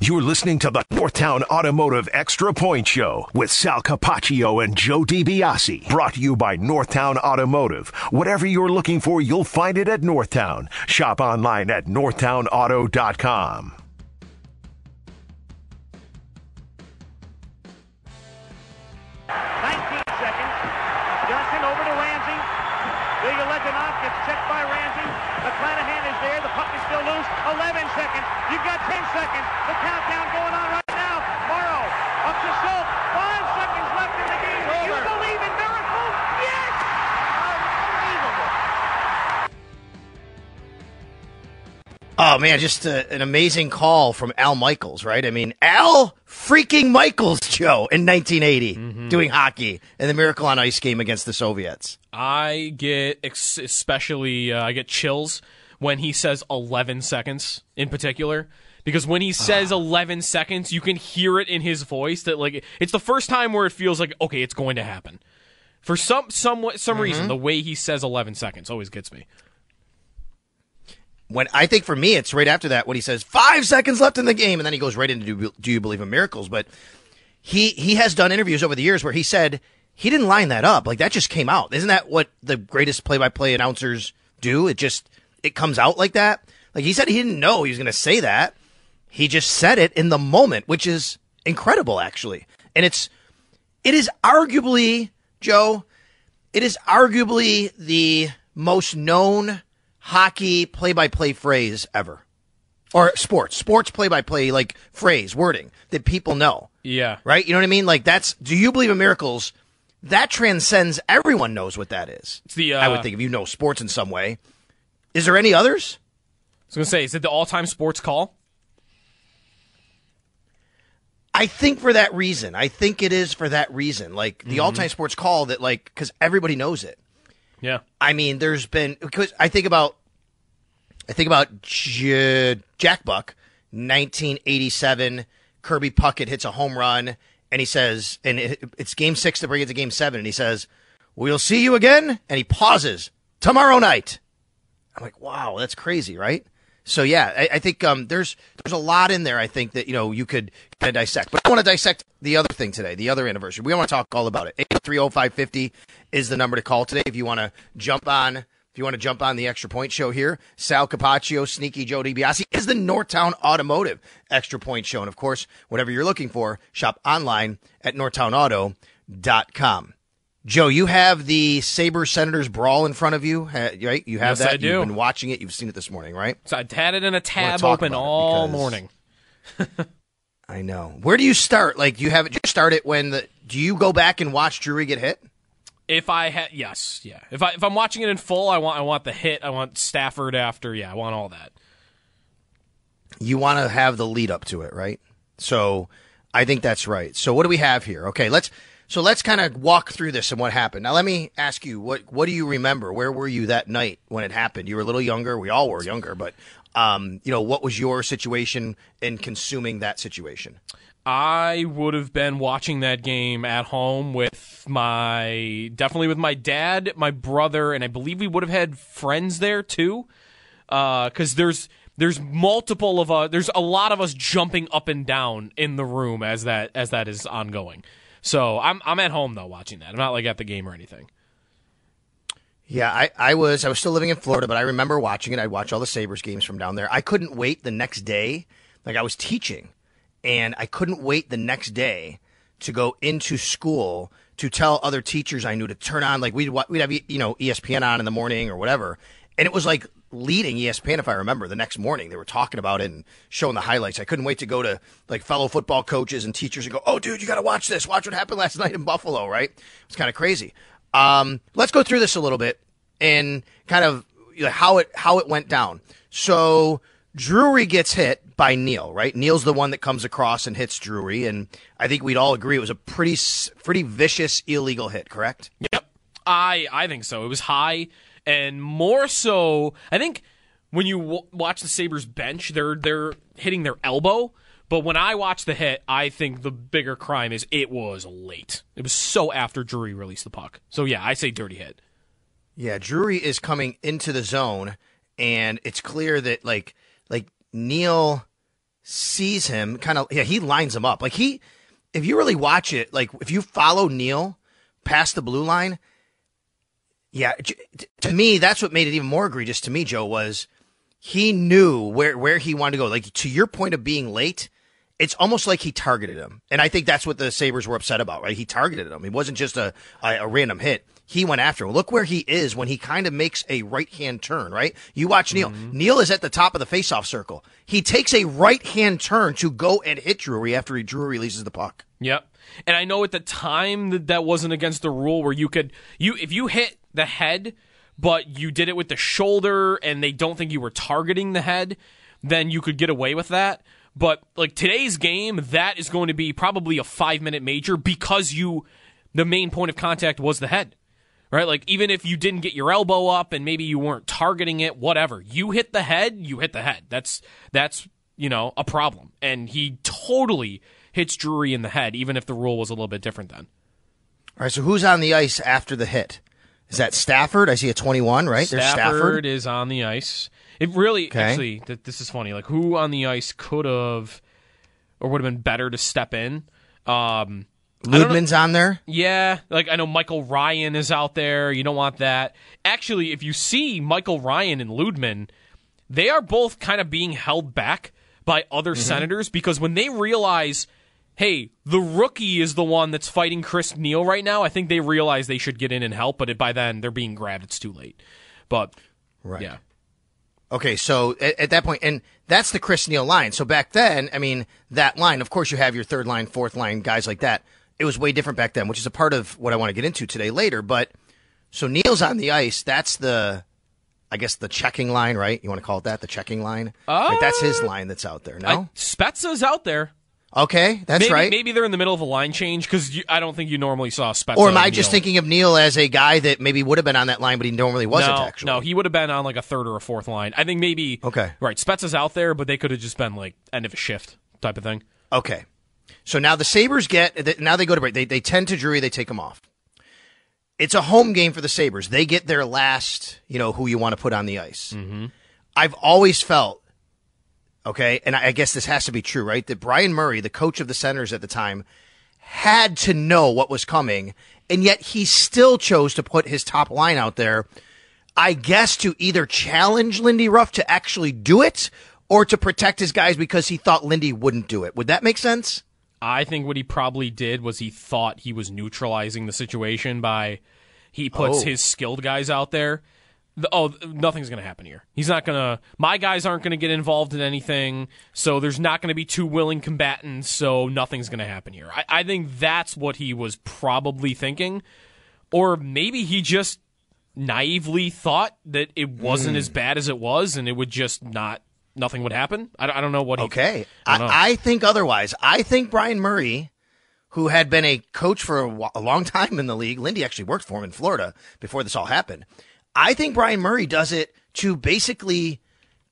You're listening to the Northtown Automotive Extra Point Show with Sal Capaccio and Joe DiBiase. Brought to you by Northtown Automotive. Whatever you're looking for, you'll find it at Northtown. Shop online at northtownauto.com. Oh man, just a, an amazing call from Al Michaels, right? I mean, Al freaking Michaels, Joe, in 1980, mm-hmm. doing hockey in the Miracle on Ice game against the Soviets. I get ex- especially uh, I get chills when he says 11 seconds in particular because when he ah. says 11 seconds you can hear it in his voice that like it's the first time where it feels like okay it's going to happen. For some some some reason the way he says 11 seconds always gets me. When I think for me, it's right after that when he says five seconds left in the game, and then he goes right into do, you believe in miracles? But he he has done interviews over the years where he said he didn't line that up. Like that just came out. Isn't that what the greatest play by play announcers do? It just it comes out like that. Like he said he didn't know he was going to say that. He just said it in the moment, which is incredible actually. And it's it is arguably Joe, it is arguably the most known hockey play by play phrase ever. Or sports, sports play by play like phrase, wording that people know. Yeah. Right? You know what I mean? Like that's do you believe in miracles? That transcends everyone knows what that is. It's the uh, I would think if you know sports in some way. Is there any others? I was going to say is it the all-time sports call? I think for that reason. I think it is for that reason. Like the all-time sports call that like cuz everybody knows it. Yeah. I mean, there's been because I think about I think about J- Jack Buck, 1987. Kirby Puckett hits a home run, and he says, and it, it's Game Six to bring it to Game Seven, and he says, "We'll see you again," and he pauses tomorrow night. I'm like, wow, that's crazy, right? So yeah, I, I think um, there's there's a lot in there. I think that you know you could kind of dissect, but I want to dissect the other thing today, the other anniversary. We want to talk all about it. Eight three zero five fifty is the number to call today if you want to jump on. If you want to jump on the extra point show here, Sal Capaccio, Sneaky Joe DiBiase is the Northtown Automotive extra point show, and of course, whatever you're looking for, shop online at northtownauto.com. Joe, you have the Sabre Senators brawl in front of you, right? You have Yes, that. I do. You've been watching it. You've seen it this morning, right? So I had it in a tab open all morning. I know. Where do you start? Like, you have it. You start it when the. Do you go back and watch Drury get hit? If I had yes, yeah. If I if I'm watching it in full, I want I want the hit. I want Stafford after. Yeah, I want all that. You want to have the lead up to it, right? So, I think that's right. So, what do we have here? Okay, let's. So let's kind of walk through this and what happened. Now, let me ask you what what do you remember? Where were you that night when it happened? You were a little younger. We all were younger, but um, you know, what was your situation in consuming that situation? I would have been watching that game at home with my definitely with my dad, my brother, and I believe we would have had friends there too. Because there's there's multiple of us. There's a lot of us jumping up and down in the room as that as that is ongoing. So I'm I'm at home though watching that. I'm not like at the game or anything. Yeah, I, I was I was still living in Florida, but I remember watching it. I'd watch all the Sabres games from down there. I couldn't wait the next day. Like I was teaching and I couldn't wait the next day to go into school to tell other teachers I knew to turn on like we'd we'd have you know ESPN on in the morning or whatever, and it was like leading ESPN if I remember the next morning they were talking about it and showing the highlights. I couldn't wait to go to like fellow football coaches and teachers and go, "Oh, dude, you got to watch this. Watch what happened last night in Buffalo." Right? It's kind of crazy. Um, let's go through this a little bit and kind of you know, how it how it went down. So Drury gets hit by Neil, right? Neil's the one that comes across and hits Drury, and I think we'd all agree it was a pretty pretty vicious illegal hit, correct? Yep. I I think so. It was high and more so. I think when you w- watch the Sabres bench, they're they're hitting their elbow. But when I watch the hit, I think the bigger crime is it was late. It was so after Drury released the puck. So yeah, I say dirty hit. Yeah, Drury is coming into the zone, and it's clear that like like Neil sees him, kind of yeah, he lines him up. Like he, if you really watch it, like if you follow Neil past the blue line, yeah, to me that's what made it even more egregious to me. Joe was he knew where where he wanted to go. Like to your point of being late. It's almost like he targeted him, and I think that's what the Sabres were upset about. Right? He targeted him. He wasn't just a a, a random hit he went after him. Look where he is when he kind of makes a right hand turn, right? You watch Neil. Mm-hmm. Neil is at the top of the faceoff circle. He takes a right hand turn to go and hit Drury after he Drury releases the puck. Yep. And I know at the time that that wasn't against the rule where you could you if you hit the head but you did it with the shoulder and they don't think you were targeting the head, then you could get away with that. But like today's game, that is going to be probably a 5 minute major because you the main point of contact was the head. Right? Like even if you didn't get your elbow up and maybe you weren't targeting it, whatever. You hit the head, you hit the head. That's that's, you know, a problem. And he totally hits Drury in the head, even if the rule was a little bit different then. All right, so who's on the ice after the hit? Is that Stafford? I see a 21, right? Stafford, Stafford. is on the ice. It really, Okay. actually, th- this is funny. Like, who on the ice could have or would have been better to step in? Um, Lydman's on there. yeah, like I know Michael Ryan is out there. You don't want that. Actually, if you see Michael Ryan and Lydman, they are both kind of being held back by other senators because when they realize, hey, the rookie is the one that's fighting Chris Neil right now, I think they realize they should get in and help. But it, by then, they're being grabbed. It's too late. But Right. yeah, Okay, so at, at that point, and that's the Chris Neil line. So back then, I mean, that line, of course, you have your third line, fourth line guys like that. It was way different back then, which is a part of what I want to get into today later. But so Neil's on the ice. That's the, I guess, the checking line, right? You want to call it that? The checking line? like that's his uh, line that's out there. No? I, Spezza's out there. Okay, that's Maybe, right. maybe they're in the middle of a line change because I don't think you normally saw Spezza. or am I just thinking of Neil as a guy that maybe would have been on that line, but he normally wasn't no, actually? No, he would have been on like a third or a fourth line. I think maybe. Okay. Right. Spezza's out there, but they could have just been like end of a shift type of thing. Okay. So now the Sabres get, now they go to break. They, they tend to Drury, they take them off. It's a home game for the Sabres. They get their last, you know, who you want to put on the ice. Mm-hmm. I've always felt, okay, and I I guess this has to be true, right? That Brian Murray, the coach of the Senators at the time, had to know what was coming, and yet he still chose to put his top line out there. I guess to either challenge Lindy Ruff to actually do it or to protect his guys because he thought Lindy wouldn't do it. Would that make sense? I think what he probably did was he thought he was neutralizing the situation by he puts Oh. his skilled guys out there. The- oh, nothing's going to happen here. He's not going to. My guys aren't going to get involved in anything, so there's not going to be two willing combatants, so nothing's going to happen here. I, I think that's what he was probably thinking, or maybe he just naively thought that it wasn't Hmm. as bad as it was, and it would just not. Nothing would happen. I, don't- I don't know what. He, Okay. I. I, I think otherwise. I think Brian Murray, who had been a coach for a, a long time in the league, Lindy actually worked for him in Florida before this all happened. I think Brian Murray does it to basically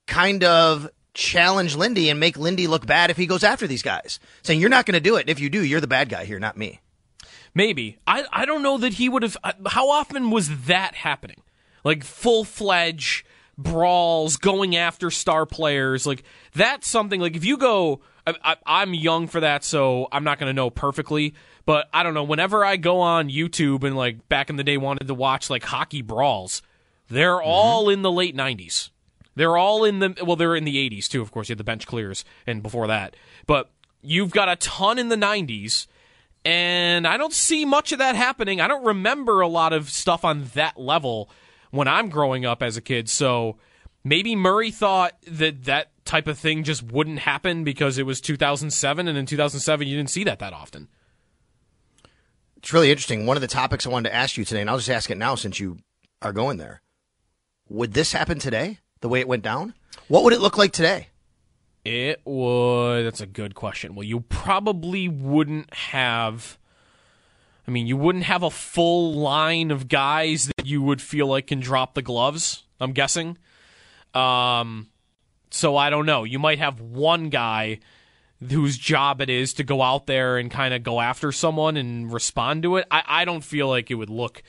kind of challenge Lindy and make Lindy look bad if he goes after these guys, saying, You're not going to do it. And if you do, you're the bad guy here, not me. Maybe. I I don't know that he would have. uh, How often was that happening? Like full fledged brawls, going after star players. Like that's something. Like if you go, I, I'm young for that, so I'm not going to know perfectly. But I don't know. Whenever I go on YouTube and like back in the day wanted to watch like hockey brawls, they're mm-hmm. all in the late '90s. They're all in the well, they're in the '80s too. Of course, you had the bench clears and before that, but you've got a ton in the 90s, and I don't see much of that happening. I don't remember a lot of stuff on that level when I'm growing up as a kid. So maybe Murray thought that that type of thing just wouldn't happen because it was 2007, and in 2007 you didn't see that that often. It's really interesting. One of the topics I wanted to ask you today, and I'll just ask it now since you are going there. Would this happen today, the way it went down? What would it look like today? It would. That's a good question. Well, you probably wouldn't have. I mean, you wouldn't have a full line of guys that you would feel like can drop the gloves. I'm guessing. Um, so I don't know. You might have one guy whose job it is to go out there and kind of go after someone and respond to it. I, I don't feel like it would look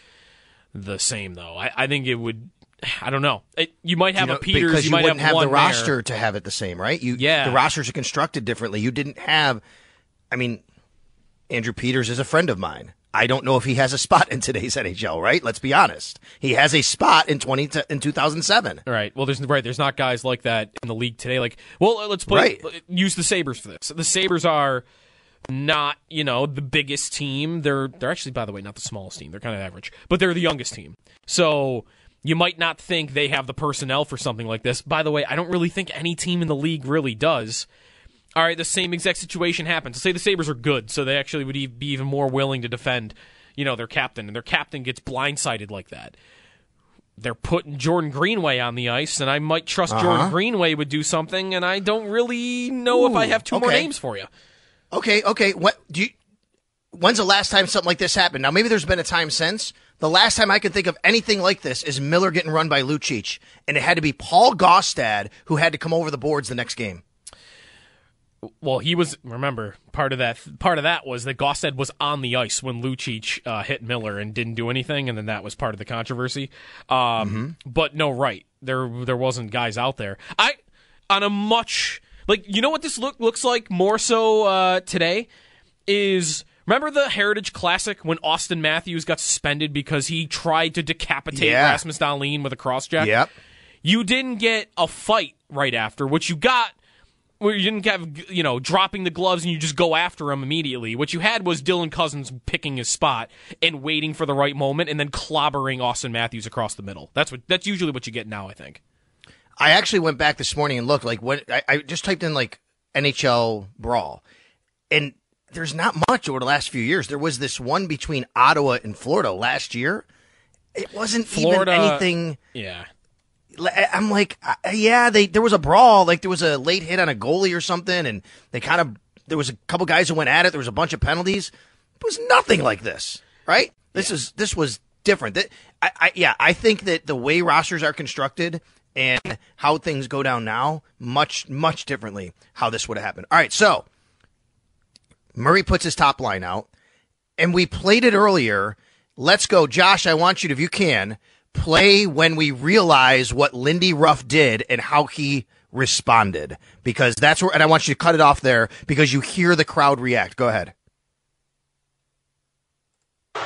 the same though. I, I think it would. I don't know. It, you might have You know, a Peters. because you, you, might wouldn't have, have, one the roster there. to have it the same, right? You, Yeah. the rosters are constructed differently. You didn't have. I mean, Andrew Peters is a friend of mine. I don't know if he has a spot in today's NHL. Right? Let's be honest. He has a spot in twenty t- in two thousand seven. Right. Well, there's right. There's not guys like that in the league today. Like, well, uh, let's play. Right. Use the Sabres for this. The Sabres are not, you know, the biggest team. They're they're actually, by the way, not the smallest team. They're kind of average, but they're the youngest team. So you might not think they have the personnel for something like this. By the way, I don't really think any team in the league really does. All right, the same exact situation happens. Say the Sabres are good, so they actually would be even more willing to defend, you know, their captain, and their captain gets blindsided like that they're putting Jordan Greenway on the ice, and I might trust Jordan uh-huh. Greenway would do something, and I don't really know if I have two more names for you. Okay, okay. What do you? When's the last time something like this happened? Now, maybe there's been a time since. The last time I can think of anything like this is Miller getting run by Lucic, and it had to be Paul Gaustad who had to come over the boards the next game. Well, he was remember part of that. Part of that was that Gaustad was on the ice when Lucic uh, hit Miller and didn't do anything, and then that was part of the controversy. Um, But no, right there, there wasn't guys out there. I on a much like you know what this look looks like more so uh, today is remember the Heritage Classic when Auston Matthews got suspended because he tried to decapitate Yeah. Rasmus Dahlin with a cross jack. Yep. You didn't get a fight right after. What you got, where you didn't have, you know, dropping the gloves and you just go after him immediately. What you had was Dylan Cozens picking his spot and waiting for the right moment and then clobbering Auston Matthews across the middle. That's what. That's usually what you get now. I think. I actually went back this morning and looked like what I, I just typed in like NHL brawl, and there's not much over the last few years. There was this one between Ottawa and Florida last year. It wasn't Florida- even anything. Yeah. I'm like, yeah, they there was a brawl, like there was a late hit on a goalie or something, and they kind of there was a couple guys who went at it. There was a bunch of penalties. It was nothing like this, right? This is this was different. That I, I yeah, I think that the way rosters are constructed and how things go down now, much much differently how this would have happened. All right, so Murray puts his top line out, and we played it earlier. Let's go, Josh. I want you to, if you can, play when we realize what Lindy Ruff did and how he responded, because that's where. And I want you to cut it off there because you hear the crowd react. Go ahead. But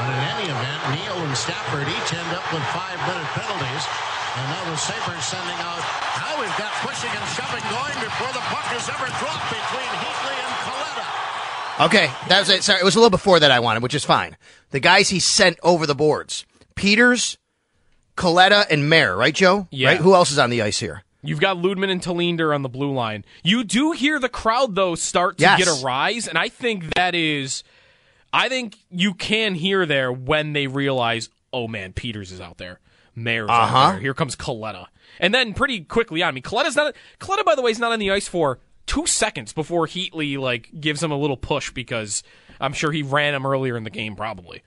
in any event, Neil and Stafford each end up with five-minute penalties. And now the Sabres sending out. Now we've got pushing and shoving going before the puck is ever dropped between Heatley and Kaleta. Okay, that was it. Sorry, it was a little before that I wanted, which is fine. The guys he sent over the boards: Peters, Kaleta, and Mair. Right, Joe? Yeah. Right. Who else is on the ice here? You've got Lydman and Tallinder on the blue line. You do hear the crowd though start to Yes. get a rise, and I think that is, I think you can hear there when they realize, oh man, Peters is out there, Mair's Uh-huh. Here comes Kaleta, and then pretty quickly on. I mean, Kaleta's not. Kaleta, by the way, is not on the ice for two seconds before Heatley like gives him a little push because I'm sure he ran him earlier in the game, probably.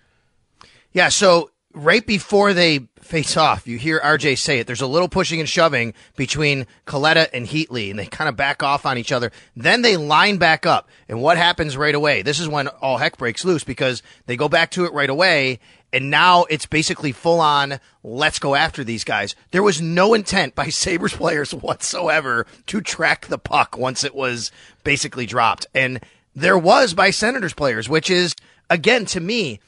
Yeah, so right before they face off, you hear RJ say it. There's a little pushing and shoving between Kaleta and Heatley, and they kind of back off on each other. Then they line back up. And what happens right away? This is when all heck breaks loose because they go back to it right away. And now it's basically full on, let's go after these guys. There was no intent by Sabres players whatsoever to track the puck once it was basically dropped. And there was by Senators players, which is, again, to me,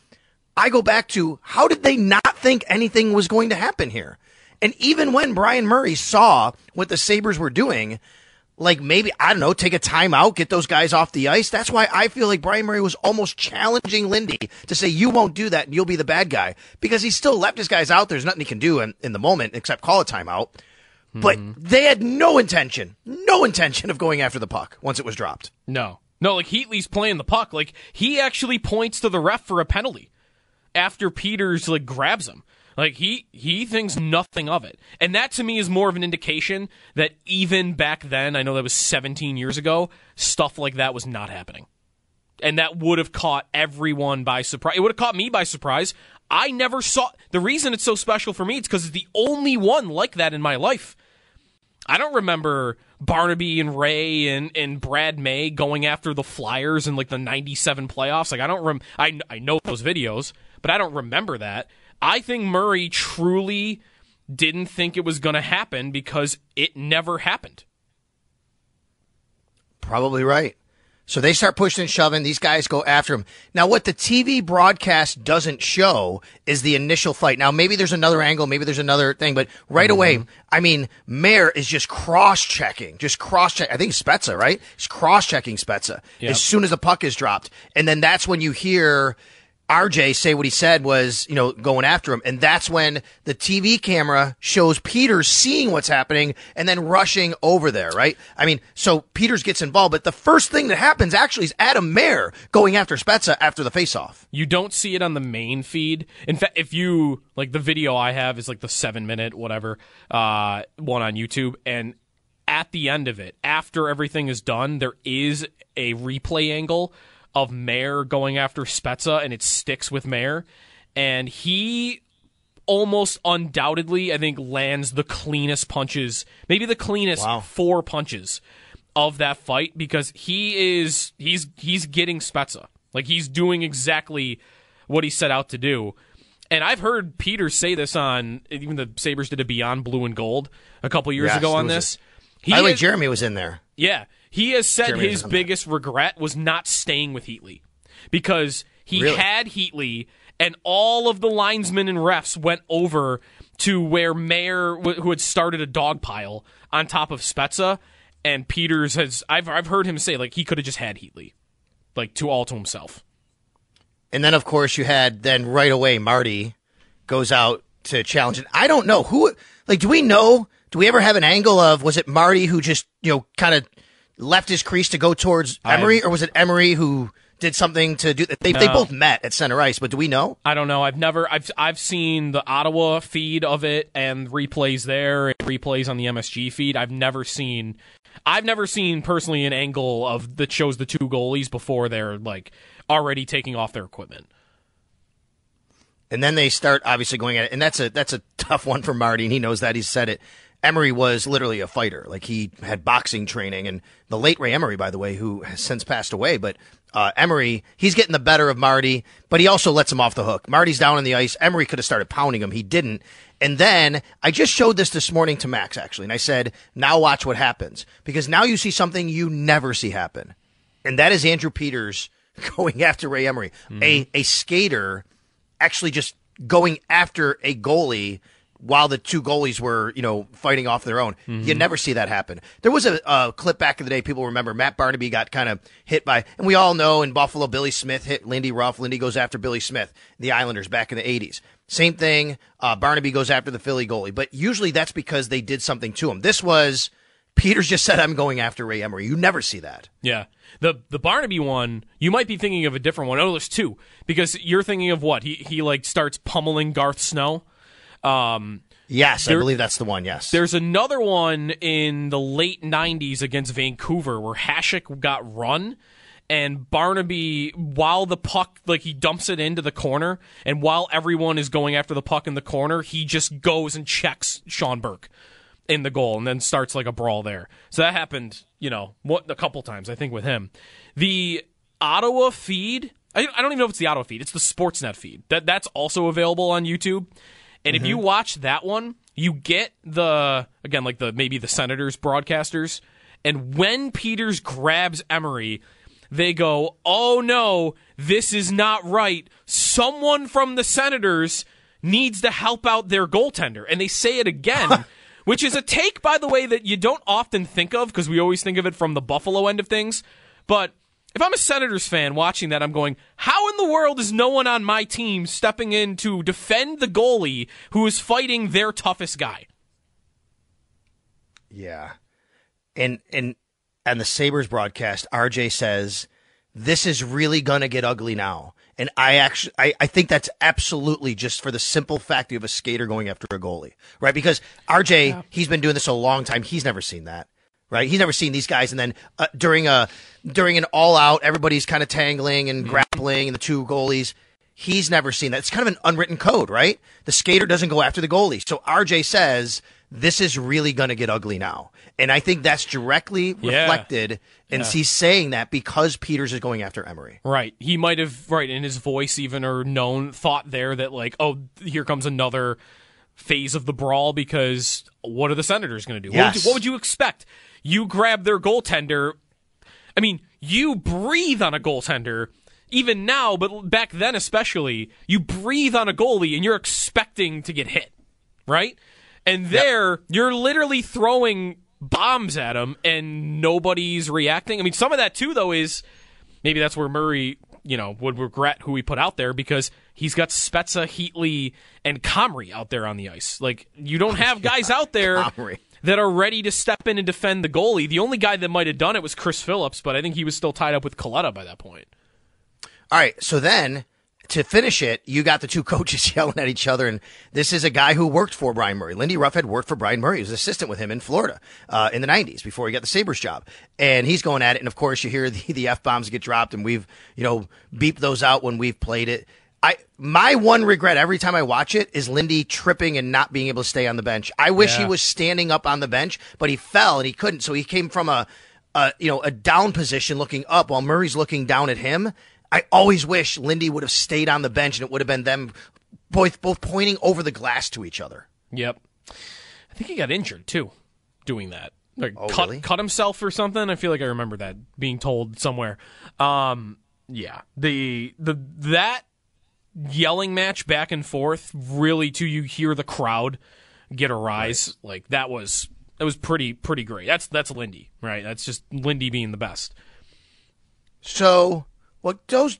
I go back to how did they not think anything was going to happen here? And even when Brian Murray saw what the Sabres were doing, like maybe I don't know, take a timeout, get those guys off the ice. That's why I feel like Brian Murray was almost challenging Lindy to say you won't do that and you'll be the bad guy because he still left his guys out. There's nothing he can do in, in the moment except call a timeout. But hmm. they had no intention, no intention of going after the puck once it was dropped. No. No, like Heatley's playing the puck. Like he actually points to the ref for a penalty after Peters like grabs him. Like he he thinks nothing of it. And that to me is more of an indication that even back then, I know that was 17 years ago, stuff like that was not happening. And that would have caught everyone by surprise. It would have caught me by surprise. I never saw the reason it's so special for me it's cuz it's the only one like that in my life. I don't remember Barnaby and Ray and, and Brad May going after the Flyers in like the 97 playoffs. Like I don't rem I I know those videos, but I don't remember that. I think Murray truly didn't think it was going to happen because it never happened. Probably right. So they start pushing and shoving. These guys go after him. Now, what the TV broadcast doesn't show is the initial fight. Now, maybe there's another angle, maybe there's another thing, but right mm-hmm. away, I mean, Mair is just cross checking, just cross check. I think Spezza, right? He's cross checking Spezza Yep. as soon as the puck is dropped. And then that's when you hear RJ say what he said was, you know, going after him. And that's when the TV camera shows Peters seeing what's happening and then rushing over there, right? I mean, so Peters gets involved, but the first thing that happens actually is Adam Mair going after Spezza after the faceoff. You don't see it on the main feed. In fact, if you like the video I have is like the seven minute whatever uh, one on YouTube, and at the end of it, after everything is done, there is a replay angle of Mair going after Spezza, and it sticks with Mair, and he almost undoubtedly, I think, lands the cleanest punches, maybe the cleanest Wow. four punches of that fight because he is he's he's getting Spezza. Like he's doing exactly what he set out to do. And I've heard Peter say this on even the Sabres did a Beyond Blue and Gold a couple years Yes, ago on a- this. He the way, Jeremy was in there. yeah, he has said Jeremy his was on that. biggest regret was not staying with Heatley because he Really? had Heatley and all of the linesmen and refs went over to where Mair, who had started a dog pile on top of Spezza, and Peters has. I've I've heard him say like he could have just had Heatley, like to all to himself. And then, of course, you had then right away Marty goes out to challenge. it. I don't know who, like, do we know? Do we ever have an angle of was it Marty who just you know kind of left his crease to go towards Emery, or was it Emery who did something to do? They they both met at center ice, but do we know? I don't know. I've never. I've I've seen the Ottawa feed of it and replays there, and replays on the MSG feed. I've never seen. I've never seen personally an angle of that shows the two goalies before they're like already taking off their equipment. And then they start obviously going at it, and that's a that's a tough one for Marty, and he knows that. He's said it. Emery was literally a fighter. Like he had boxing training, and the late Ray Emery, by the way, who has since passed away, but uh, Emery, he's getting the better of Marty, but he also lets him off the hook. Marty's down on the ice. Emery could have started pounding him. He didn't. And then I just showed this this morning to Max actually, and I said, "Now watch what happens," because now you see something you never see happen, and that is Andrew Peters going after Ray Emery, a a skater actually just going after a goalie while the two goalies were, you know, fighting off their own. You never see that happen. There was a, a clip back in the day, people remember Matt Barnaby got kind of hit by, and we all know in Buffalo, Billy Smith hit Lindy Ruff. Lindy goes after Billy Smith, the Islanders back in the 80s. Same thing, uh, Barnaby goes after the Philly goalie, but usually that's because they did something to him. This was, Peters just said, I'm going after Ray Emery. You never see that. Yeah. The the Barnaby one, you might be thinking of a different one. Oh, there's two because you're thinking of what he he like starts pummeling Garth Snow. Um, Yes, I believe that's the one. Yes. There's another one in the late 90s against Vancouver where Hasek got run and Barnaby while the puck like he dumps it into the corner and while everyone is going after the puck in the corner, he just goes and checks Sean Burke in the goal and then starts like a brawl there. So that happened, you know, what a couple times I think with him. The Ottawa feed, I, I don't even know if it's the Ottawa feed. It's the Sportsnet feed. That that's also available on YouTube. And if you mm-hmm. watch that one, you get the again like the maybe the Senators broadcasters. And when Peters grabs Emery, they go, "Oh no, this is not right. Someone from the Senators needs to help out their goaltender." And they say it again which is a take, by the way, that you don't often think of because we always think of it from the Buffalo end of things. But if I'm a Senators fan watching that, I'm going, how in the world is no one on my team stepping in to defend the goalie who is fighting their toughest guy? Yeah. And and and the Sabres broadcast, RJ says, This is really gonna get ugly now. And I actually I, I think that's absolutely just for the simple fact you have a skater going after a goalie. Right? Because RJ, yeah. he's been doing this a long time. He's never seen that. Right? He's never seen these guys and then uh, during a during an all out, everybody's kind of tangling and mm-hmm. grappling and the two goalies. He's never seen that. It's kind of an unwritten code, right? The skater doesn't go after the goalie. So RJ says this is really going to get ugly now. And I think that's directly yeah. reflected. And yeah. he's saying that because Peters is going after Emery. Right. He might have, right, in his voice even or known, thought there that, like, oh, here comes another phase of the brawl because what are the Senators going to do? Yes. What, would you, what would you expect? You grab their goaltender. I mean, you breathe on a goaltender even now, but back then especially, you breathe on a goalie and you're expecting to get hit, right? And there, yep. you're literally throwing bombs at him and nobody's reacting. I mean, some of that too, though, is maybe that's where Murray, you know, would regret who he put out there because he's got Spezza, Heatley, and Comrie out there on the ice. Like, you don't have guys out there Comrie. that are ready to step in and defend the goalie. The only guy that might have done it was Chris Phillips, but I think he was still tied up with Kaleta by that point. All right, so then to finish it, you got the two coaches yelling at each other, and this is a guy who worked for Brian Murray. Lindy Ruff had worked for Brian Murray. He was an assistant with him in Florida uh, in the '90s before he got the Sabres job, and he's going at it. And of course, you hear the, the f bombs get dropped, and we've you know beeped those out when we've played it. I my one regret every time I watch it is Lindy tripping and not being able to stay on the bench. I wish yeah. he was standing up on the bench, but he fell and he couldn't. So he came from a, a you know a down position looking up while Murray's looking down at him I always wish Lindy would have stayed on the bench and it would have been them both both pointing over the glass to each other. Yep. I think he got injured too doing that. Like oh, cut, really? cut himself or something. I feel like I remember that being told somewhere. Um, yeah. The the that yelling match back and forth really to you hear the crowd get a rise. Right. Like that was that was pretty pretty great. That's that's Lindy, right? That's just Lindy being the best. So what those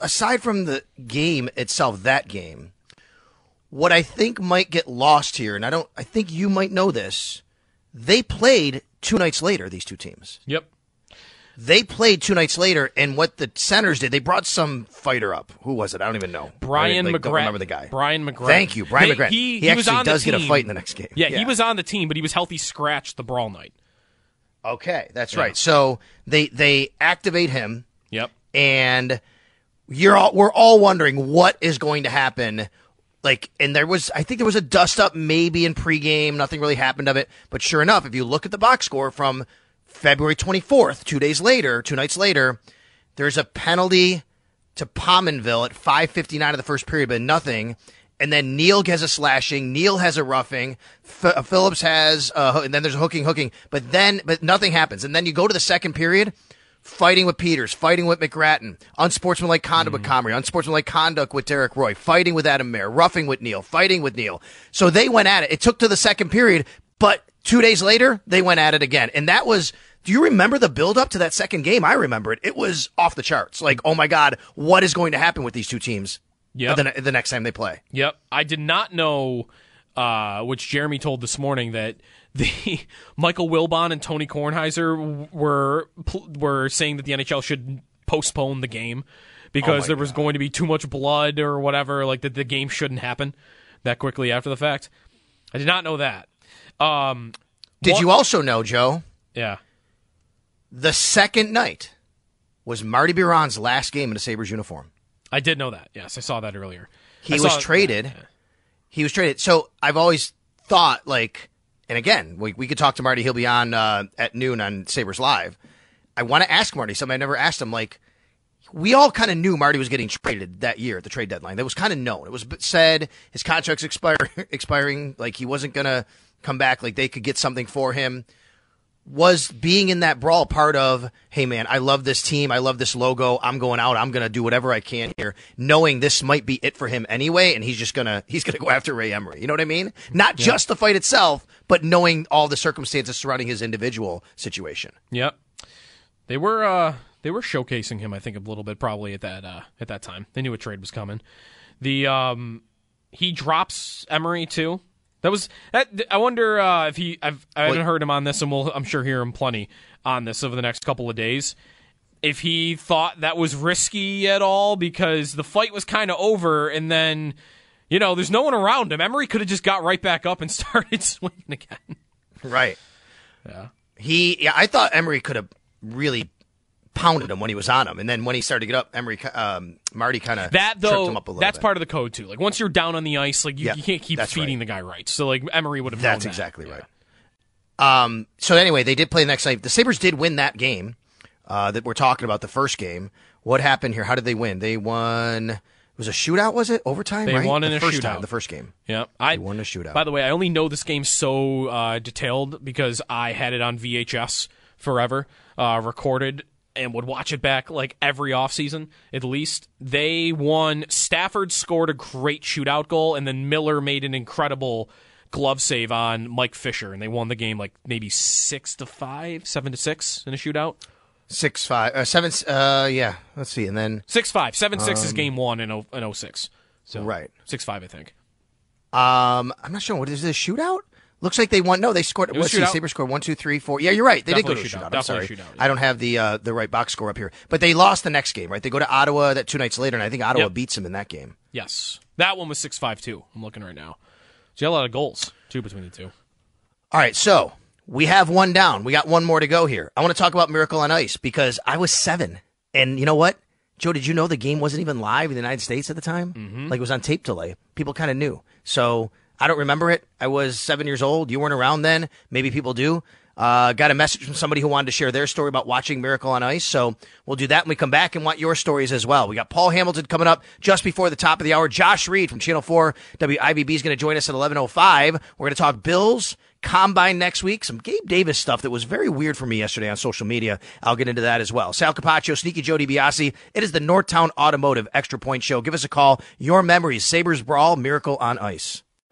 aside from the game itself, that game, what I think might get lost here, and I don't, I think you might know this. They played two nights later. These two teams. Yep. They played two nights later, and what the centers did, they brought some fighter up. Who was it? I don't even know. Brian like, McGrath. Remember the guy. Brian McGrath. Thank you, Brian they, McGrath. He, he, he actually does get a fight in the next game. Yeah, yeah, he was on the team, but he was healthy scratched the brawl night. Okay, that's yeah. right. So they they activate him. Yep. And you're all we're all wondering what is going to happen. Like, and there was, I think there was a dust up maybe in pregame. Nothing really happened of it. But sure enough, if you look at the box score from February 24th, two days later, two nights later, there's a penalty to Pominville at 5:59 of the first period, but nothing. And then Neil has a slashing. Neil has a roughing. F- Phillips has, uh, and then there's a hooking, hooking. But then, but nothing happens. And then you go to the second period fighting with Peters, fighting with McGrattan, unsportsmanlike conduct mm. with Comrie, unsportsmanlike conduct with Derek Roy, fighting with Adam Mair, roughing with Neil, fighting with Neil. So they went at it. It took to the second period, but two days later, they went at it again. And that was, do you remember the build up to that second game? I remember it. It was off the charts. Like, oh my God, what is going to happen with these two teams yep. the, the next time they play? Yep. I did not know, uh, which Jeremy told this morning, that the Michael Wilbon and Tony Kornheiser were were saying that the NHL should postpone the game because oh there was God. going to be too much blood or whatever, like that the game shouldn't happen that quickly after the fact. I did not know that. Um, did you also know, Joe? Yeah. The second night was Marty Biron's last game in a Sabres uniform. I did know that. Yes, I saw that earlier. He I was traded. Yeah. He was traded. So I've always thought like and again, we, we could talk to Marty. He'll be on uh, at noon on Sabres Live. I want to ask Marty something I never asked him. Like, we all kind of knew Marty was getting traded that year at the trade deadline. That was kind of known. It was said his contract's expire, expiring. Like he wasn't gonna come back. Like they could get something for him. was being in that brawl part of, hey man, I love this team, I love this logo, I'm going out, I'm gonna do whatever I can here, knowing this might be it for him anyway, and he's just gonna he's gonna go after Ray Emery. You know what I mean? Not just the fight itself, but knowing all the circumstances surrounding his individual situation. Yep. They were uh they were showcasing him I think a little bit probably at that uh at that time. They knew a trade was coming. The um he drops Emery too. That was that I wonder uh if he I've I haven't heard him on this and we'll I'm sure hear him plenty on this over the next couple of days. If he thought that was risky at all because the fight was kind of over and then you know, there's no one around him. Emery could have just got right back up and started swinging again. Right. Yeah. He, yeah, I thought Emery could have really pounded him when he was on him, and then when he started to get up, Emery, um, Marty kind of That though, him up a little that's bit. part of the code too. Like once you're down on the ice, like you, Yeah, you can't keep feeding right. the guy right. So like Emery would have. That's known that. exactly right. Um, so anyway, they did play the next night. The Sabres did win that game uh, that we're talking about. The first game. What happened here? How did they win? They won. Was a shootout. Was it overtime? They right? won the in a first shootout. Time, the first game. Yeah, I won a shootout. By the way, I only know this game so uh, detailed because I had it on VHS forever, uh, recorded, and would watch it back like every offseason at least. They won. Stafford scored a great shootout goal, and then Miller made an incredible glove save on Mike Fisher, and they won the game like maybe six to five, seven to six in a shootout. Six five uh, seven. Uh, yeah. Let's see, and then Six five, seven six is Um, game one in oh, in 06. So Right. six five, I think. Um, I'm not sure. What is this shootout? Looks like they won. No, they scored. Let's see. Sabres scored one, two, three, four. Yeah, you're right. They did go to shootout. shootout. I'm sorry. Shootout, yeah. I don't have the uh, the right box score up here, but they lost the next game. Right? They go to Ottawa that two nights later, and I think Ottawa Yep. beats them in that game. Yes, that one was six five too. I'm looking right now. So you had a lot of goals too between the two. All right, so we have one down. We got one more to go here. I want to talk about Miracle on Ice because I was seven, and you know what, Joe? Did you know the game wasn't even live in the United States at the time? Mm-hmm. Like it was on tape delay. People kind of knew. So I don't remember it. I was seven years old. You weren't around then. Maybe people do. Uh, got a message from somebody who wanted to share their story about watching Miracle on Ice. So we'll do that when we come back and want your stories as well. We got Paul Hamilton coming up just before the top of the hour. Josh Reed from Channel 4 WIVB is going to join us at 11.05. We're going to talk Bills, Combine next week, some Gabe Davis stuff that was very weird for me yesterday on social media. I'll get into that as well. Sal Capaccio, Sneaky Jody DiBiase. It is the Northtown Automotive Extra Point Show. Give us a call. Your memories, Sabres Brawl, Miracle on Ice.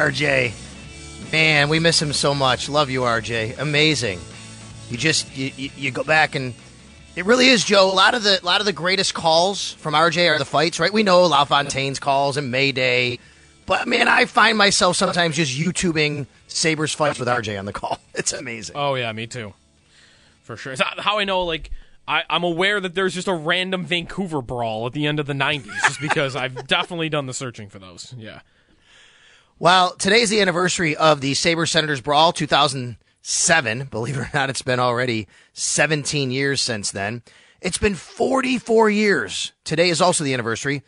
RJ. Man, we miss him so much. Love you, RJ. Amazing. You just you, you, you go back and it really is, Joe. A lot of the a lot of the greatest calls from RJ are the fights, right? We know LaFontaine's calls and Mayday, but man, I find myself sometimes just YouTubing Sabres fights with RJ on the call. It's amazing. Oh yeah, me too, for sure. It's how I know like I, I'm aware that there's just a random Vancouver brawl at the end of the 90s, just because I've definitely done the searching for those. Yeah. Well, today's the anniversary of the Sabre Senators Brawl 2007. Believe it or not, it's been already 17 years since then. It's been 44 years. Today is also the anniversary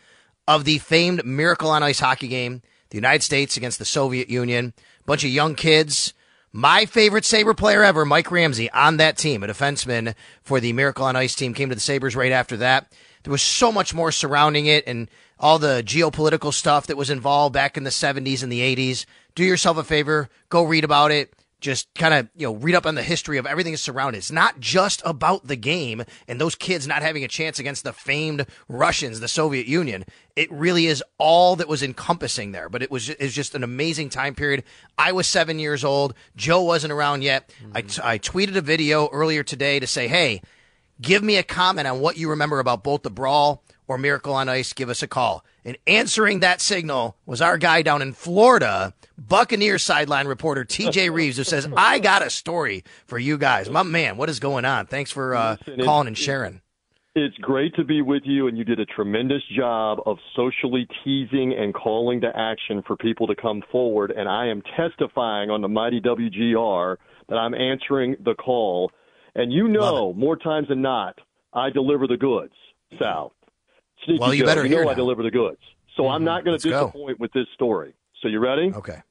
of the famed Miracle on Ice hockey game, the United States against the Soviet Union. A Bunch of young kids. My favorite Sabre player ever, Mike Ramsey, on that team, a defenseman for the Miracle on Ice team, came to the Sabres right after that. There was so much more surrounding it and all the geopolitical stuff that was involved back in the 70s and the 80s. Do yourself a favor, go read about it. Just kind of, you know, read up on the history of everything that's surrounded. It's not just about the game and those kids not having a chance against the famed Russians, the Soviet Union. It really is all that was encompassing there. But it was it's just an amazing time period. I was seven years old. Joe wasn't around yet. I, I tweeted a video earlier today to say, hey, give me a comment on what you remember about both the brawl or Miracle on Ice, give us a call. And answering that signal was our guy down in Florida, Buccaneer sideline reporter TJ Reeves, who says, I got a story for you guys. My man, what is going on? Thanks for uh, calling and sharing. It's great to be with you, and you did a tremendous job of socially teasing and calling to action for people to come forward. And I am testifying on the mighty WGR that I'm answering the call. And you know, more times than not, I deliver the goods, Sal. Sneaky Well, you Joe, better you hear know I now. deliver the goods. So I'm not going to go. disappoint with this story. So you ready? Okay.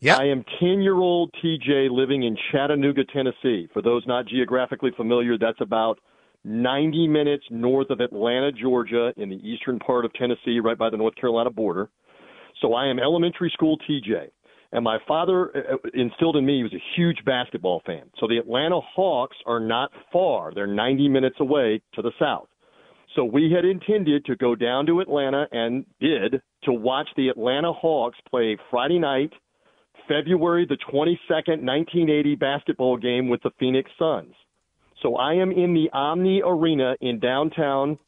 Yeah. I am 10 year old TJ living in Chattanooga, Tennessee. For those not geographically familiar, that's about 90 minutes north of Atlanta, Georgia, in the eastern part of Tennessee, right by the North Carolina border. So I am elementary school TJ. And my father uh, instilled in me he was a huge basketball fan. So the Atlanta Hawks are not far, they're 90 minutes away to the south. So we had intended to go down to Atlanta and did to watch the Atlanta Hawks play Friday night, February the 22nd, 1980 basketball game with the Phoenix Suns. So I am in the Omni Arena in downtown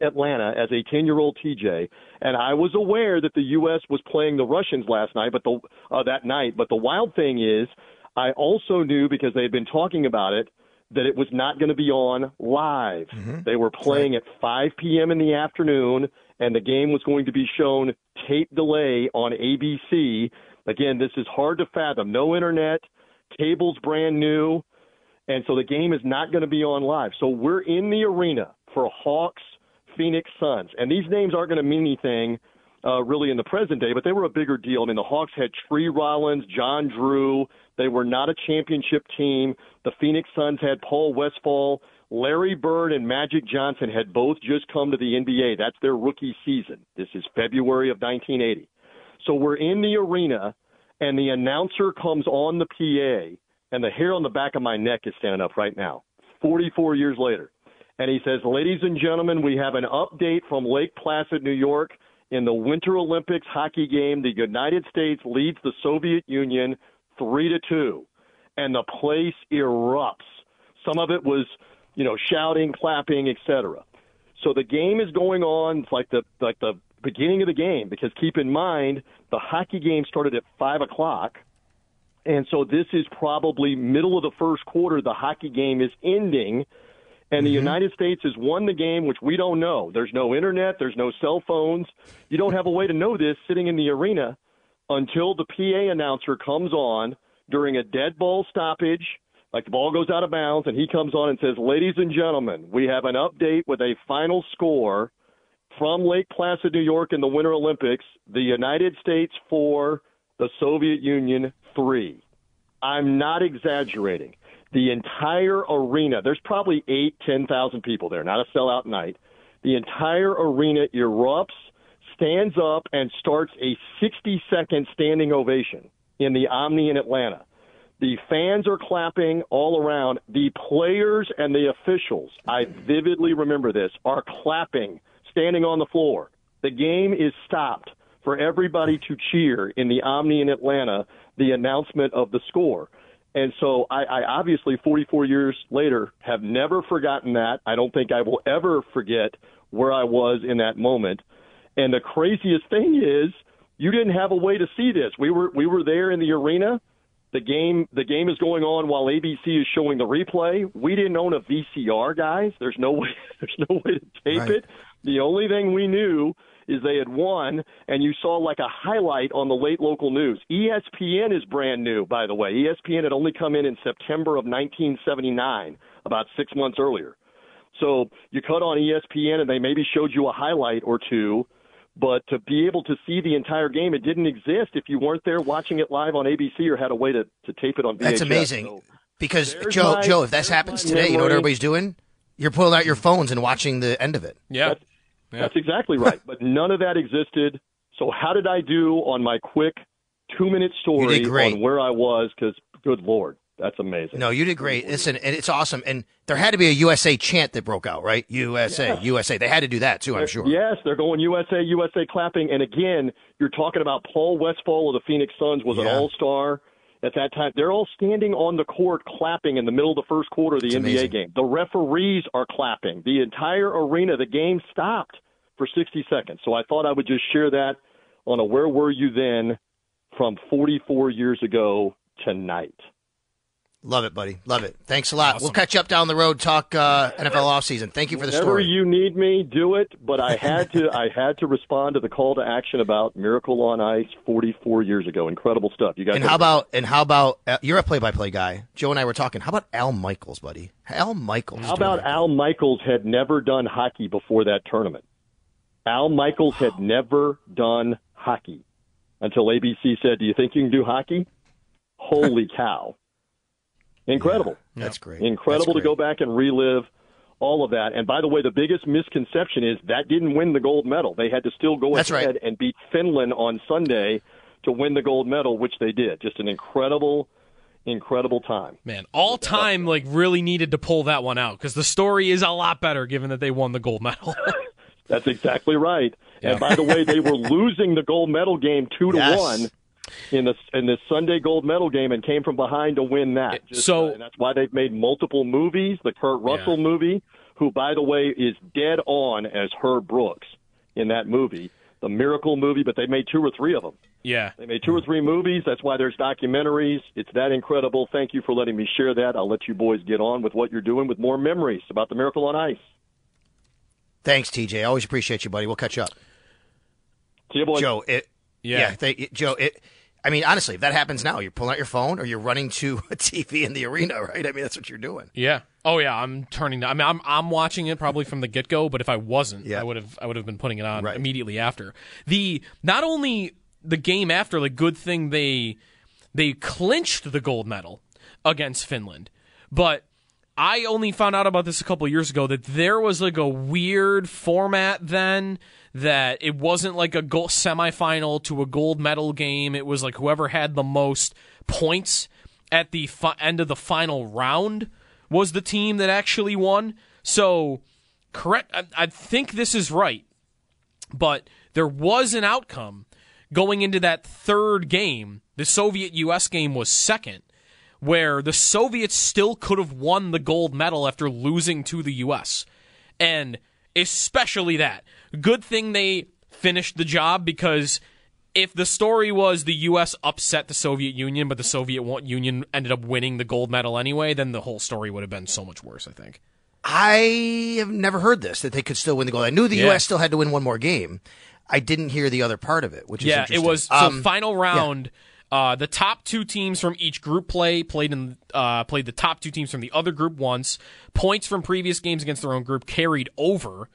Atlanta as a 10 year old TJ, and I was aware that the U.S. was playing the Russians last night, but the uh, that night. But the wild thing is, I also knew because they had been talking about it that it was not going to be on live. Mm-hmm. They were playing at 5 p.m. in the afternoon, and the game was going to be shown tape delay on ABC. Again, this is hard to fathom. No internet, cable's brand new, and so the game is not going to be on live. So we're in the arena for Hawks, Phoenix Suns, and these names aren't going to mean anything uh, really in the present day, but they were a bigger deal. I mean, the Hawks had Tree Rollins, John Drew. They were not a championship team. The Phoenix Suns had Paul Westphal. Larry Bird and Magic Johnson had both just come to the NBA. That's their rookie season. This is February of 1980. So we're in the arena, and the announcer comes on the PA, and the hair on the back of my neck is standing up right now, 44 years later. And he says, Ladies and gentlemen, we have an update from Lake Placid, New York. In the Winter Olympics hockey game, the United States leads the Soviet Union 3 to 2. And the place erupts. Some of it was, you know, shouting, clapping, etc. So the game is going on. It's like the like the beginning of the game because keep in mind the hockey game started at five o'clock, and so this is probably middle of the first quarter. The hockey game is ending, and the mm-hmm. United States has won the game, which we don't know. There's no internet. There's no cell phones. You don't have a way to know this sitting in the arena until the PA announcer comes on during a dead ball stoppage. Like the ball goes out of bounds, and he comes on and says, Ladies and gentlemen, we have an update with a final score from Lake Placid, New York in the Winter Olympics. The United States four, the Soviet Union three. I'm not exaggerating. The entire arena, there's probably eight, 10,000 people there, not a sellout night. The entire arena erupts, stands up, and starts a 60 second standing ovation in the Omni in Atlanta. The fans are clapping all around. The players and the officials, I vividly remember this, are clapping, standing on the floor. The game is stopped for everybody to cheer in the Omni in Atlanta the announcement of the score. And so I, I obviously, 44 years later, have never forgotten that. I don't think I will ever forget where I was in that moment. And the craziest thing is, you didn't have a way to see this. We were we were there in the arena, The game the game is going on while ABC is showing the replay. We didn't own a VCR, guys. There's no way there's no way to tape Right. it. The only thing we knew is they had won, and you saw like a highlight on the late local news. ESPN is brand new, by the way. ESPN had only come in in September of 1979, about six months earlier. So you cut on ESPN, and they maybe showed you a highlight or two. But to be able to see the entire game, it didn't exist if you weren't there watching it live on ABC or had a way to, to tape it on VHS. That's amazing. So because Joe, my- Joe, if this happens my today, you know what everybody's doing? You're pulling out your phones and watching the end of it. Yeah. That's exactly right. but none of that existed. So how did I do on my quick two minute story on where I was? Because good lord, that's amazing. No, you did great. Listen, and it's awesome. And there had to be a USA chant that broke out, right? USA, Yeah. USA. They had to do that too, I'm sure. Yes, they're going USA, USA clapping. And again, you're talking about Paul Westphal of the Phoenix Suns was an all star at that time. They're all standing on the court clapping in the middle of the first quarter of the It's NBA amazing. game. The referees are clapping. The entire arena, the game stopped for 60 seconds. So I thought I would just share that on a Where Were You Then from 44 years ago tonight. Love it, buddy. Love it. Thanks a lot. We'll catch up down the road. Talk uh, NFL offseason. Thank you for the Whenever story. you need me, do it. But I had to, I had to respond to the call to action about Miracle on Ice 44 years ago. Incredible stuff. You guys. and how a- about and how about uh, you're a play-by-play guy. Joe and I were talking. How about Al Michaels, buddy? Al Michaels. How about Al Michaels had never done hockey before that tournament? Al Michaels had never done hockey until ABC said, "Do you think you can do hockey?" Holy cow! Incredible. That's great. Incredible to go back and relive all of that. And by the way, the biggest misconception is that didn't win the gold medal. They had to still go That's ahead right. and beat Finland on Sunday to win the gold medal, which they did. Just an incredible, incredible time. Man, all time like really needed to pull that one out because the story is a lot better given that they won the gold medal. That's exactly right. Yeah. And by the way, they were losing the gold medal game two to Yes. one in the in the Sunday gold medal game and came from behind to win that. Just, so- uh, and that's why they've made multiple movies. The Kurt Russell movie, who by the way is dead on as Herb Brooks in that movie, the Miracle movie. But they made two or three of them. yeah. They made two or three movies. That's why there's documentaries. It's that incredible. Thank you for letting me share that. I'll let you boys get on with what you're doing with more memories about the Miracle on Ice. Thanks, TJ. Always appreciate you, buddy. We'll catch up. See you, boys. Joe, it. Yeah. Yeah, thank- Joe. It. I mean, honestly, if that happens now, you're pulling out your phone or you're running to a TV in the arena, right? I mean, that's what you're doing. Yeah. Oh yeah. I'm turning. I mean, I'm I'm watching it probably from the get go. But if I wasn't, Yeah. I would have I would have been putting it on Right. immediately after. The not only the game after, like good thing they they clinched the gold medal against Finland, but I only found out about this a couple years ago that there was like a weird format then that it wasn't like a gold semifinal to a gold medal game. It was like whoever had the most points at the fi- end of the final round was the team that actually won. So, correct. I, I think this is right, but there was an outcome going into that third game. The Soviet U.S. game was second where the Soviets still could have won the gold medal after losing to the U.S. And especially that. Good thing they finished the job because if the story was the U.S. upset the Soviet Union, but the Soviet Union ended up winning the gold medal anyway, then the whole story would have been so much worse, I think. I have never heard this that they could still win the gold. I knew the Yeah. U.S. still had to win one more game. I didn't hear the other part of it, which is yeah, it was so Um, final round. Uh, the top two teams from each group play played in uh, played the top two teams from the other group once. Points from previous games against their own group carried over,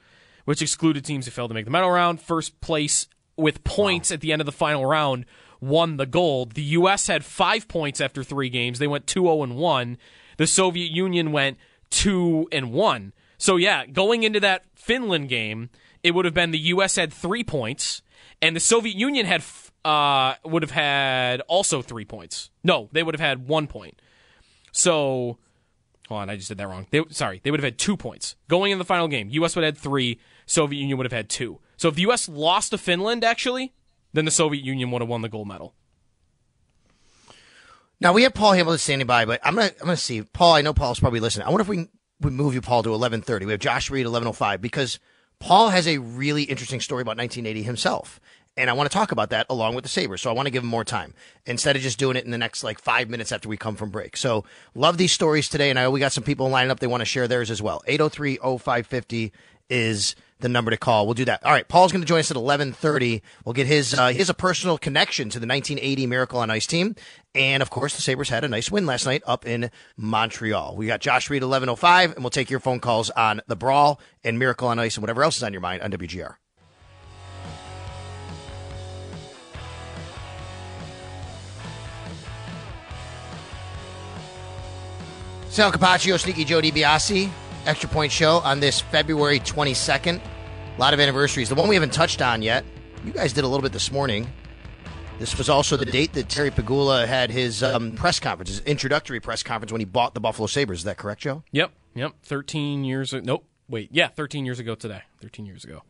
which excluded teams who failed to make the medal round. First place with points at the end of the final round won the gold. The U.S. had five points after three games. They went 2-0 and one. The Soviet Union went two and one. So yeah, going into that Finland game, it would have been the U.S. had three points, and the Soviet Union had f- uh, would have had also three points. No, they would have had one point. So, hold on, I just did that wrong. They, sorry, they would have had two points going in the final game. U.S. would have had three. Soviet Union would have had two. So if the U.S. lost to Finland, actually, then the Soviet Union would have won the gold medal. Now we have Paul Hamilton standing by, but I'm gonna I'm gonna see Paul. I know Paul's probably listening. I wonder if we we move you, Paul, to 11:30. We have Josh Reed 11:05 because Paul has a really interesting story about 1980 himself, And I want to talk about that along with the Sabres. So I want to give him more time instead of just doing it in the next like five minutes after we come from break. So love these stories today. And I know we got some people lining up. They want to share theirs as well. 803 0550 is the number to call. We'll do that. All right. Paul's going to join us at 1130. We'll get his, uh, his a personal connection to the 1980 Miracle on Ice team. And of course, the Sabres had a nice win last night up in Montreal. We got Josh Reed 1105 and we'll take your phone calls on the brawl and Miracle on Ice and whatever else is on your mind on WGR. Sal Capaccio, Sneaky Joe DiBiase, Extra Point Show on this February 22nd. A lot of anniversaries. The one we haven't touched on yet, you guys did a little bit this morning. This was also the date that Terry Pegula had his um, press conference, his introductory press conference when he bought the Buffalo Sabres. Is that correct, Joe? Yep, yep. 13 years ago. Nope. Wait, yeah, 13 years ago today. 13 years ago.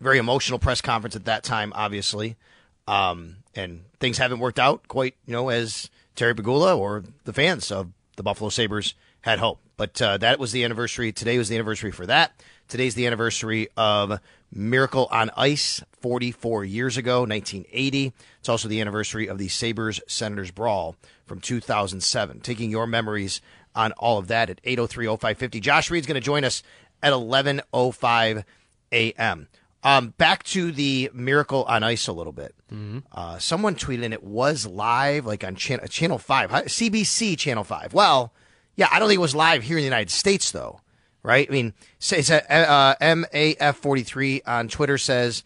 Very emotional press conference at that time, obviously. Um, and things haven't worked out quite, you know, as Terry Pegula or the fans of the Buffalo Sabres had hope. But uh, that was the anniversary. Today was the anniversary for that. Today's the anniversary of Miracle on Ice 44 years ago, 1980. It's also the anniversary of the Sabres Senators Brawl from 2007. Taking your memories on all of that at 803 0550. Josh Reed's going to join us at 1105 a.m. Um, back to the Miracle on Ice a little bit. Mm-hmm. Uh, someone tweeted, and it was live, like on channel, channel 5, CBC Channel 5. Well, yeah, I don't think it was live here in the United States, though, right? I mean, it's a, uh, MAF43 on Twitter says,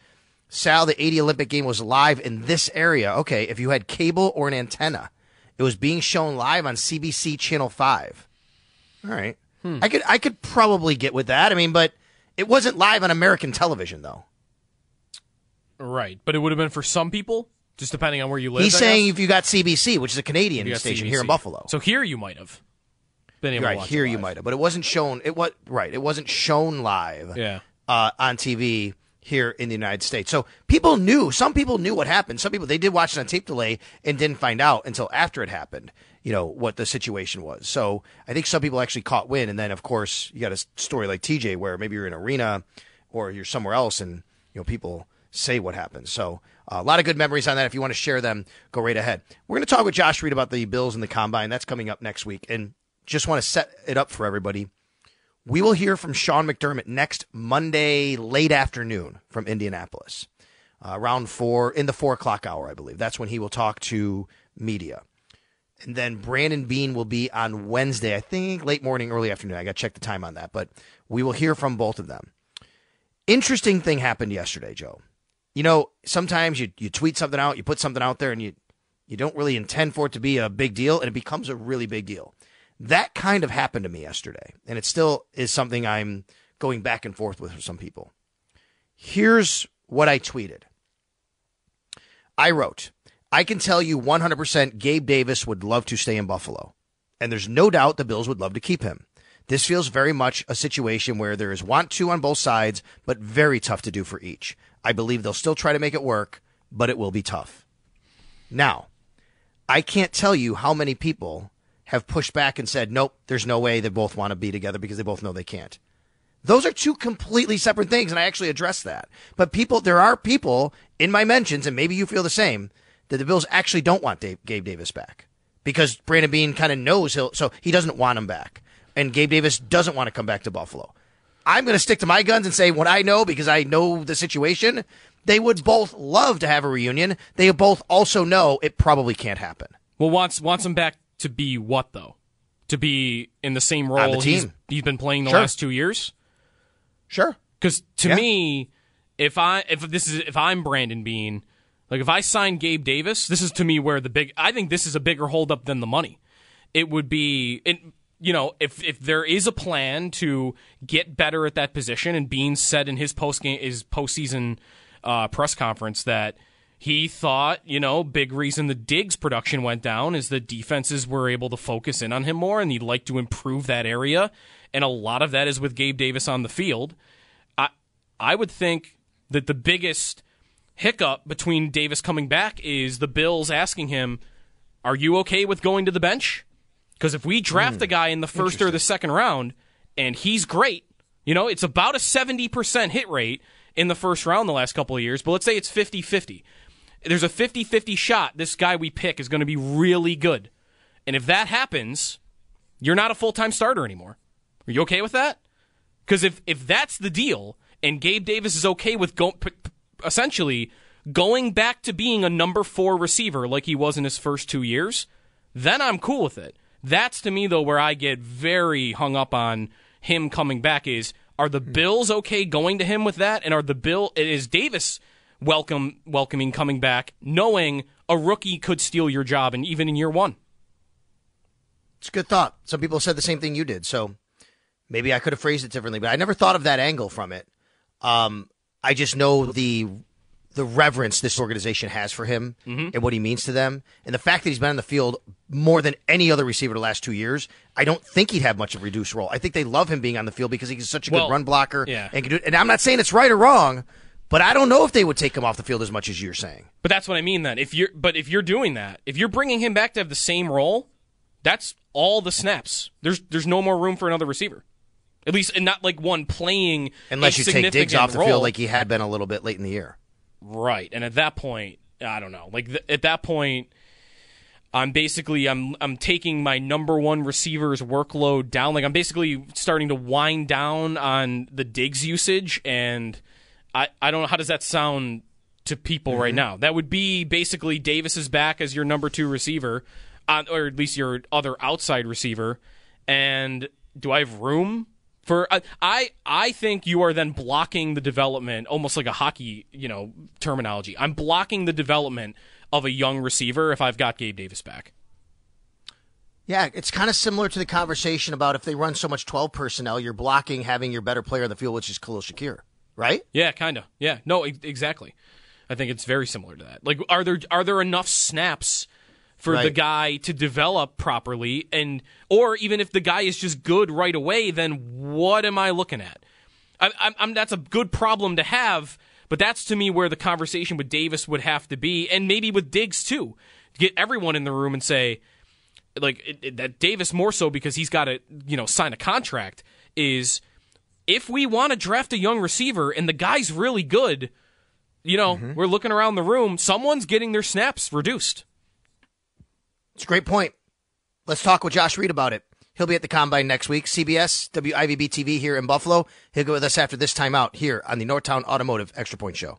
Sal, the 80 Olympic game was live in this area. Okay, if you had cable or an antenna, it was being shown live on CBC Channel 5. All right. Hmm. I could I could probably get with that. I mean, but it wasn't live on American television, though. Right, but it would have been for some people, just depending on where you live. He's I saying guess. if you got CBC, which is a Canadian station CBC. here in Buffalo. So here you might have been able right to here you might have, but it wasn't shown. It was right. It wasn't shown live. Yeah. Uh, on TV here in the United States. So people knew. Some people knew what happened. Some people they did watch it on tape delay and didn't find out until after it happened. You know what the situation was. So I think some people actually caught wind, and then of course you got a story like TJ where maybe you're in an arena or you're somewhere else, and you know people say what happened. So uh, a lot of good memories on that. If you want to share them, go right ahead. We're going to talk with Josh Reed about the Bills and the Combine. That's coming up next week, and just want to set it up for everybody. We will hear from Sean McDermott next Monday late afternoon from Indianapolis, uh, around four in the four o'clock hour, I believe. That's when he will talk to media. And then Brandon Beane will be on Wednesday, I think late morning, early afternoon. I got to check the time on that, but we will hear from both of them. Interesting thing happened yesterday, Joe. You know, sometimes you, you tweet something out, you put something out there, and you, you don't really intend for it to be a big deal, and it becomes a really big deal. That kind of happened to me yesterday, and it still is something I'm going back and forth with some people. Here's what I tweeted I wrote, I can tell you 100% Gabe Davis would love to stay in Buffalo, and there's no doubt the Bills would love to keep him. This feels very much a situation where there is want to on both sides, but very tough to do for each. I believe they'll still try to make it work, but it will be tough. Now, I can't tell you how many people have pushed back and said, nope, there's no way they both want to be together because they both know they can't. Those are two completely separate things, and I actually address that. But people, there are people in my mentions, and maybe you feel the same, that the Bills actually don't want Dave, Gabe Davis back because Brandon Beane kind of knows he'll, so he doesn't want him back, and Gabe Davis doesn't want to come back to Buffalo. I'm going to stick to my guns and say what I know because I know the situation. They would both love to have a reunion. They both also know it probably can't happen. Well, wants wants him back to be what though? To be in the same role the he's he's been playing the Sure. last two years. Sure. Because to Yeah. me, if I if this is if I'm Brandon Beane, like if I sign Gabe Davis, this is to me where the big. I think this is a bigger holdup than the money. It would be. It, you know, if if there is a plan to get better at that position, and Beane said in his post game his postseason uh, press conference that he thought, you know, big reason the Diggs production went down is the defenses were able to focus in on him more, and he'd like to improve that area. And a lot of that is with Gabe Davis on the field. I I would think that the biggest hiccup between Davis coming back is the Bills asking him, "Are you okay with going to the bench?" Because if we draft Hmm. a guy in the first or the second round and he's great, you know, it's about a seventy percent hit rate. in the first round the last couple of years, but let's say it's 50 50. There's a 50 50 shot this guy we pick is going to be really good. And if that happens, you're not a full time starter anymore. Are you okay with that? Because if, if that's the deal, and Gabe Davis is okay with go, p- p- essentially going back to being a number four receiver like he was in his first two years, then I'm cool with it. That's to me though where I get very hung up on him coming back is are the hmm. Bills okay going to him with that and are the Bill is Davis welcome welcoming coming back knowing a rookie could steal your job and even in year 1. It's a good thought. Some people said the same thing you did. So maybe I could have phrased it differently, but I never thought of that angle from it. Um, I just know the the reverence this organization has for him Mm-hmm. and what he means to them, and the fact that he's been on the field more than any other receiver the last two years. I don't think he'd have much of a reduced role. I think they love him being on the field because he's such a Well, good run blocker. yeah. and, can do, and I'm not saying it's right or wrong, but I don't know if they would take him off the field as much as you're saying. But that's what I mean then. If you're but if you're doing that, if you're bringing him back to have the same role, that's all the snaps. There's there's no more room for another receiver. At least and not like one playing Unless you take Diggs off the role. field like he had been a little bit late in the year. Right. And at that point, I don't know. Like th- at that point I'm basically I'm I'm taking my number one receiver's workload down. Like I'm basically starting to wind down on the Diggs usage and I I don't know how does that sound to people right now. That would be basically Davis is back as your number 2 receiver uh, or at least your other outside receiver and do I have room for uh, I I think you are then blocking the development almost like a hockey, you know, terminology. I'm blocking the development of a young receiver if I've got Gabe Davis back. Yeah, it's kind of similar to the conversation about if they run so much 12 personnel, you're blocking having your better player on the field, which is Khalil Shakir, right? Yeah, kind of. Yeah, no, e- exactly. I think it's very similar to that. Like, are there are there enough snaps for the guy to develop properly, and or even if the guy is just good right away, then what am I looking at? I, I'm, I'm that's a good problem to have, but that's to me where the conversation with Davis would have to be, and maybe with Diggs too. Get everyone in the room and say, like it, it- that Davis more so because he's got to you know sign a contract is if we want to draft a young receiver and the guy's really good, you know, mm-hmm. we're looking around the room, someone's getting their snaps reduced. It's a great point. Let's talk with Josh Reed about it. He'll be at the combine next week. CBS, WIVB TV here in Buffalo. He'll go with us after this time out here on the Northtown Automotive Extra Point Show.